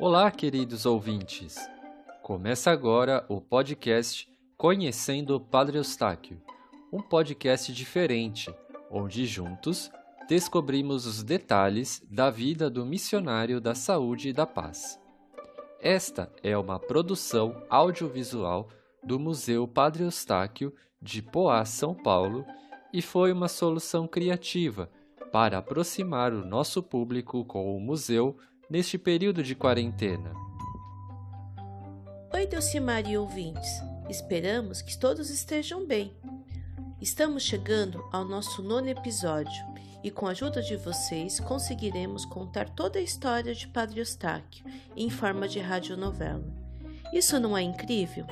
Olá, queridos ouvintes! Começa agora o podcast Conhecendo o Padre Eustáquio, um podcast diferente, onde juntos descobrimos os detalhes da vida do missionário da saúde e da paz. Esta é uma produção audiovisual do Museu Padre Eustáquio de Poá, São Paulo, e foi uma solução criativa para aproximar o nosso público com o museu neste período de quarentena. Oi, Delcimar e ouvintes. Esperamos que todos estejam bem. Estamos chegando ao nosso nono episódio e, com a ajuda de vocês, conseguiremos contar toda a história de Padre Eustáquio em forma de radionovela. Isso não é incrível?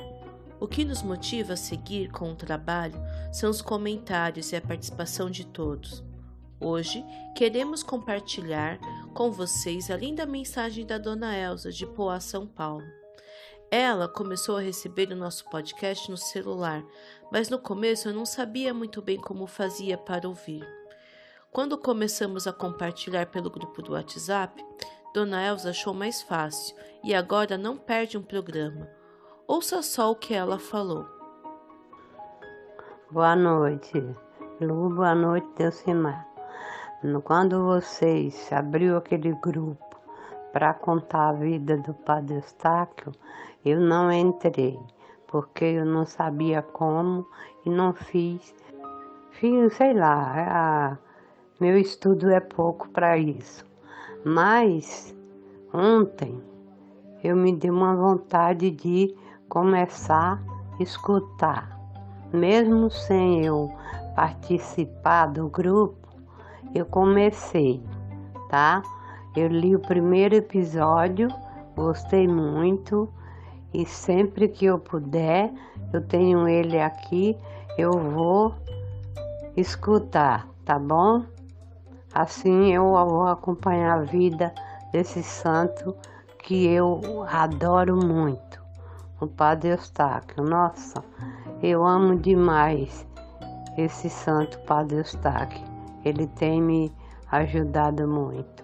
O que nos motiva a seguir com o trabalho são os comentários e a participação de todos. Hoje queremos compartilhar com vocês a linda mensagem da Dona Elsa de Poá, São Paulo. Ela começou a receber o nosso podcast no celular, mas no começo eu não sabia muito bem como fazia para ouvir. Quando começamos a compartilhar pelo grupo do WhatsApp, Dona Elsa achou mais fácil e agora não perde um programa. Ouça só o que ela falou. Boa noite, Lu, boa noite, Delcimar. Quando vocês abriu aquele grupo para contar a vida do Padre Eustáquio, eu não entrei, porque eu não sabia como e não fiz. Fiz, sei lá, a, meu estudo é pouco para isso. Mas ontem eu me dei uma vontade de começar a escutar, mesmo sem eu participar do grupo eu comecei, tá? Eu li o primeiro episódio, gostei muito e sempre que eu puder, eu tenho ele aqui, eu vou escutar, tá bom? Assim eu vou acompanhar a vida desse santo que eu adoro muito, o Padre Eustáquio. Nossa, eu amo demais esse santo Padre Eustáquio ele tem me ajudado muito,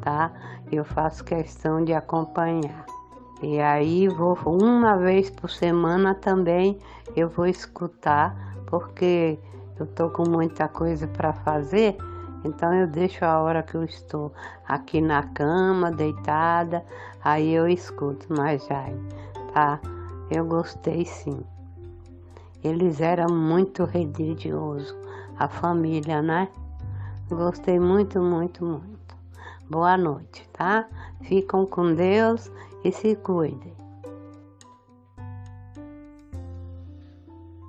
tá? Eu faço questão de acompanhar. E aí vou uma vez por semana também eu vou escutar, porque eu tô com muita coisa para fazer, então eu deixo a hora que eu estou aqui na cama, deitada, aí eu escuto mais já, tá? Eu gostei sim. Eles eram muito religiosos, a família, né? Gostei muito, muito, muito. Boa noite, tá? Ficam com Deus e se cuidem.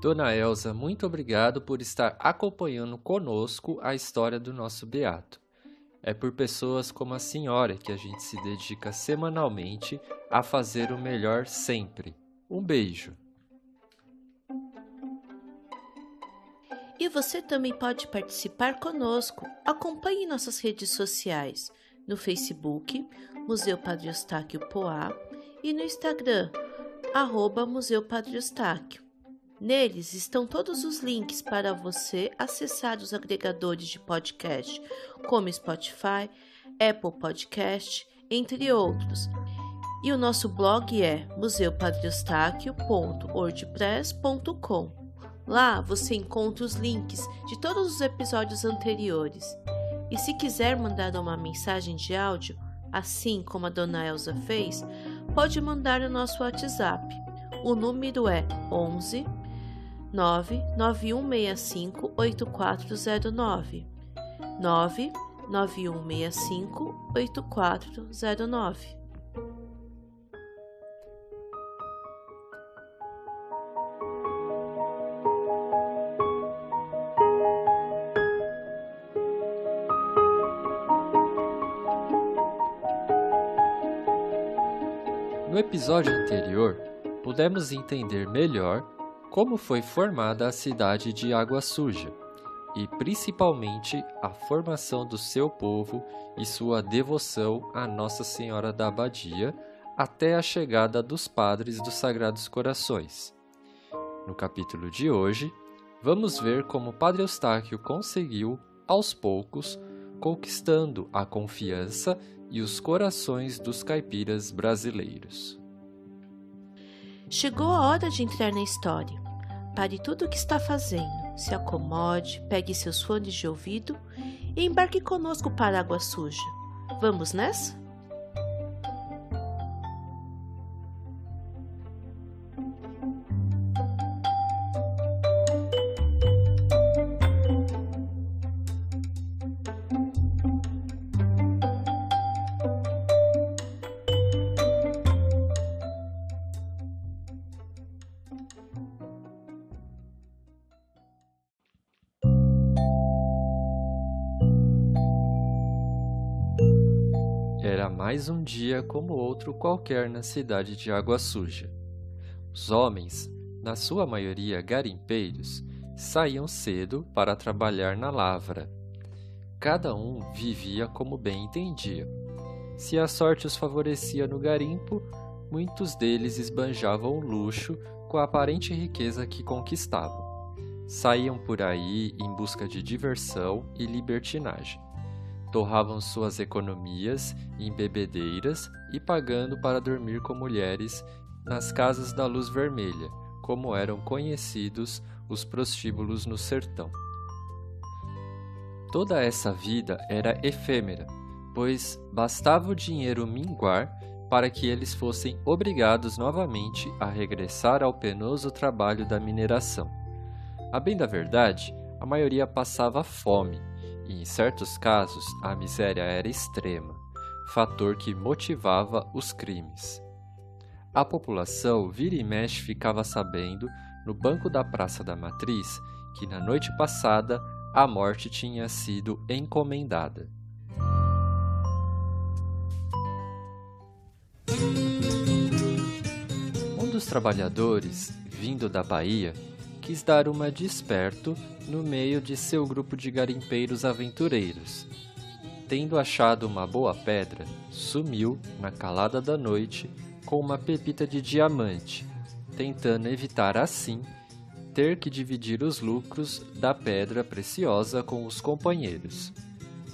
Dona Elza, muito obrigado por estar acompanhando conosco a história do nosso beato. É por pessoas como a senhora que a gente se dedica semanalmente a fazer o melhor sempre. Um beijo. E você também pode participar conosco. Acompanhe nossas redes sociais no Facebook, Museu Padre Eustáquio Poá, e no Instagram, arroba Museu Padre Eustáquio. Neles estão todos os links para você acessar os agregadores de podcast, como Spotify, Apple Podcast, entre outros. E o nosso blog é museupadreeustáquio.wordpress.com. Lá você encontra os links de todos os episódios anteriores. E se quiser mandar uma mensagem de áudio, assim como a dona Elsa fez, pode mandar no nosso WhatsApp. O número é 11 99165 8409 99165 8409 No episódio anterior, pudemos entender melhor como foi formada a cidade de Água Suja e principalmente a formação do seu povo e sua devoção a Nossa Senhora da Abadia até a chegada dos padres dos Sagrados Corações. No capítulo de hoje, vamos ver como Padre Eustáquio conseguiu, aos poucos, conquistando a confiança e os corações dos caipiras brasileiros. Chegou a hora de entrar na história. Pare tudo o que está fazendo, se acomode, pegue seus fones de ouvido e embarque conosco para a Água Suja. Vamos nessa? Mais um dia como outro qualquer na cidade de Água Suja. Os homens, na sua maioria garimpeiros, saíam cedo para trabalhar na lavra. Cada um vivia como bem entendia. Se a sorte os favorecia no garimpo, muitos deles esbanjavam o luxo com a aparente riqueza que conquistavam. Saíam por aí em busca de diversão e libertinagem torravam suas economias em bebedeiras e pagando para dormir com mulheres nas casas da luz vermelha, como eram conhecidos os prostíbulos no sertão. Toda essa vida era efêmera, pois bastava o dinheiro minguar para que eles fossem obrigados novamente a regressar ao penoso trabalho da mineração. A bem da verdade, a maioria passava fome e, em certos casos, a miséria era extrema, fator que motivava os crimes. A população vira e mexe ficava sabendo, no banco da Praça da Matriz, que na noite passada a morte tinha sido encomendada. Um dos trabalhadores, vindo da Bahia, quis dar uma desperto no meio de seu grupo de garimpeiros aventureiros. Tendo achado uma boa pedra, sumiu, na calada da noite, com uma pepita de diamante, tentando evitar assim ter que dividir os lucros da pedra preciosa com os companheiros.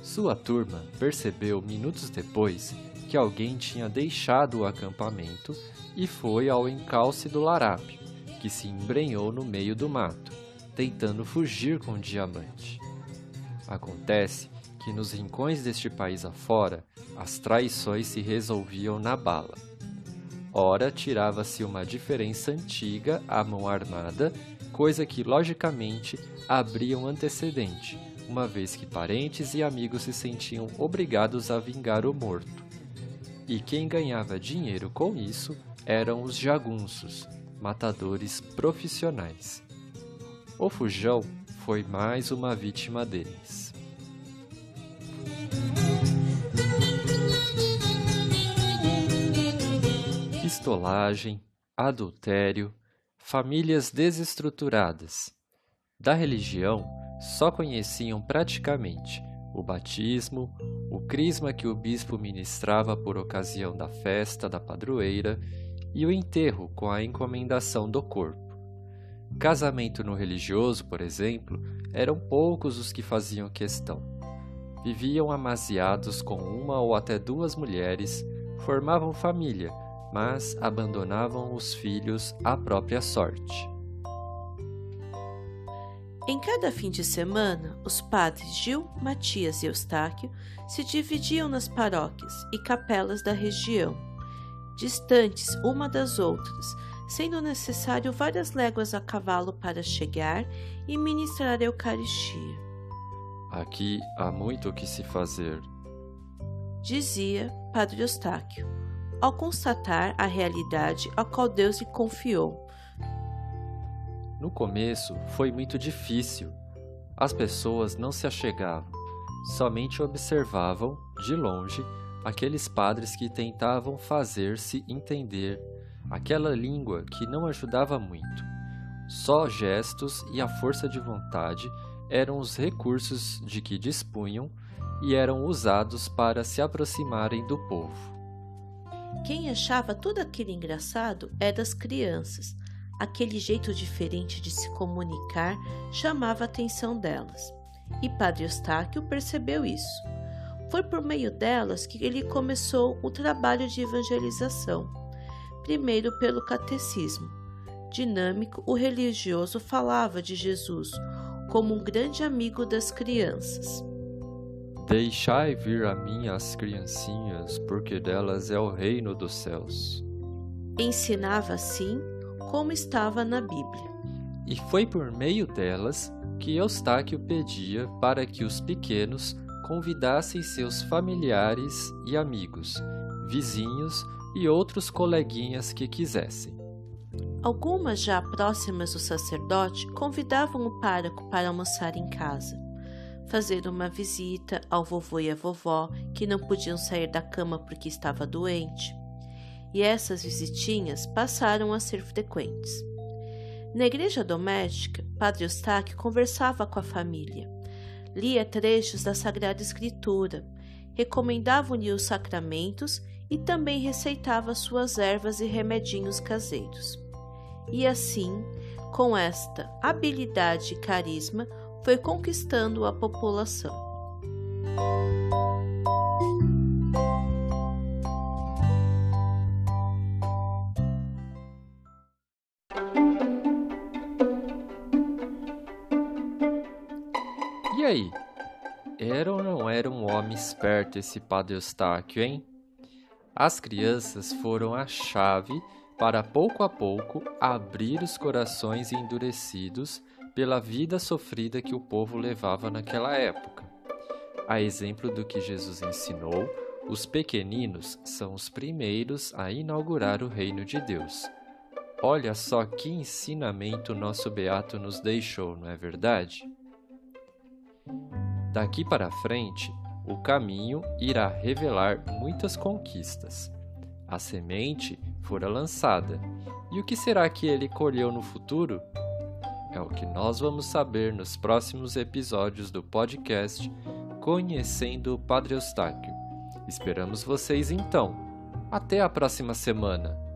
Sua turma percebeu minutos depois que alguém tinha deixado o acampamento e foi ao encalce do larápio que se embrenhou no meio do mato, tentando fugir com o diamante. Acontece que nos rincões deste país afora, as traições se resolviam na bala. Ora, tirava-se uma diferença antiga à mão armada, coisa que logicamente abria um antecedente, uma vez que parentes e amigos se sentiam obrigados a vingar o morto. E quem ganhava dinheiro com isso eram os jagunços, matadores profissionais. O Fujão foi mais uma vítima deles. Pistolagem, adultério, famílias desestruturadas. Da religião, só conheciam praticamente o batismo, o crisma que o bispo ministrava por ocasião da festa da padroeira e o enterro com a encomendação do corpo. Casamento no religioso, por exemplo, eram poucos os que faziam questão. Viviam amaziados com uma ou até duas mulheres, formavam família, mas abandonavam os filhos à própria sorte. Em cada fim de semana, os padres Gil, Matias e Eustáquio se dividiam nas paróquias e capelas da região distantes uma das outras, sendo necessário várias léguas a cavalo para chegar e ministrar a Eucaristia. Aqui há muito o que se fazer, dizia Padre Eustáquio, ao constatar a realidade a qual Deus lhe confiou. No começo foi muito difícil. As pessoas não se achegavam, somente observavam, de longe, aqueles padres que tentavam fazer-se entender aquela língua que não ajudava muito. Só gestos e a força de vontade eram os recursos de que dispunham e eram usados para se aproximarem do povo. Quem achava tudo aquilo engraçado eram as crianças. Aquele jeito diferente de se comunicar chamava a atenção delas. E Padre Eustáquio percebeu isso Foi por meio delas que ele começou o trabalho de evangelização, primeiro pelo catecismo. Dinâmico, o religioso falava de Jesus como um grande amigo das crianças. Deixai vir a mim as criancinhas, porque delas é o reino dos céus. Ensinava assim como estava na Bíblia. E foi por meio delas que Eustáquio pedia para que os pequenos convidassem seus familiares e amigos, vizinhos e outros coleguinhas que quisessem. Algumas já próximas do sacerdote convidavam o pároco para almoçar em casa, fazer uma visita ao vovô e à vovó que não podiam sair da cama porque estava doente. E essas visitinhas passaram a ser frequentes. Na igreja doméstica, Padre Eustáquio conversava com a família, lia trechos da Sagrada Escritura, recomendava-lhe os sacramentos e também receitava suas ervas e remedinhos caseiros. E assim, com esta habilidade e carisma, foi conquistando a população. Aí? Era ou não era um homem esperto esse Padre Eustáquio, hein? As crianças foram a chave para pouco a pouco abrir os corações endurecidos pela vida sofrida que o povo levava naquela época. A exemplo do que Jesus ensinou, os pequeninos são os primeiros a inaugurar o reino de Deus. Olha só que ensinamento nosso beato nos deixou, não é verdade? Daqui para frente, o caminho irá revelar muitas conquistas. A semente fora lançada, e o que será que ele colheu no futuro? É o que nós vamos saber nos próximos episódios do podcast Conhecendo o Padre Eustáquio. Esperamos vocês então. Até a próxima semana!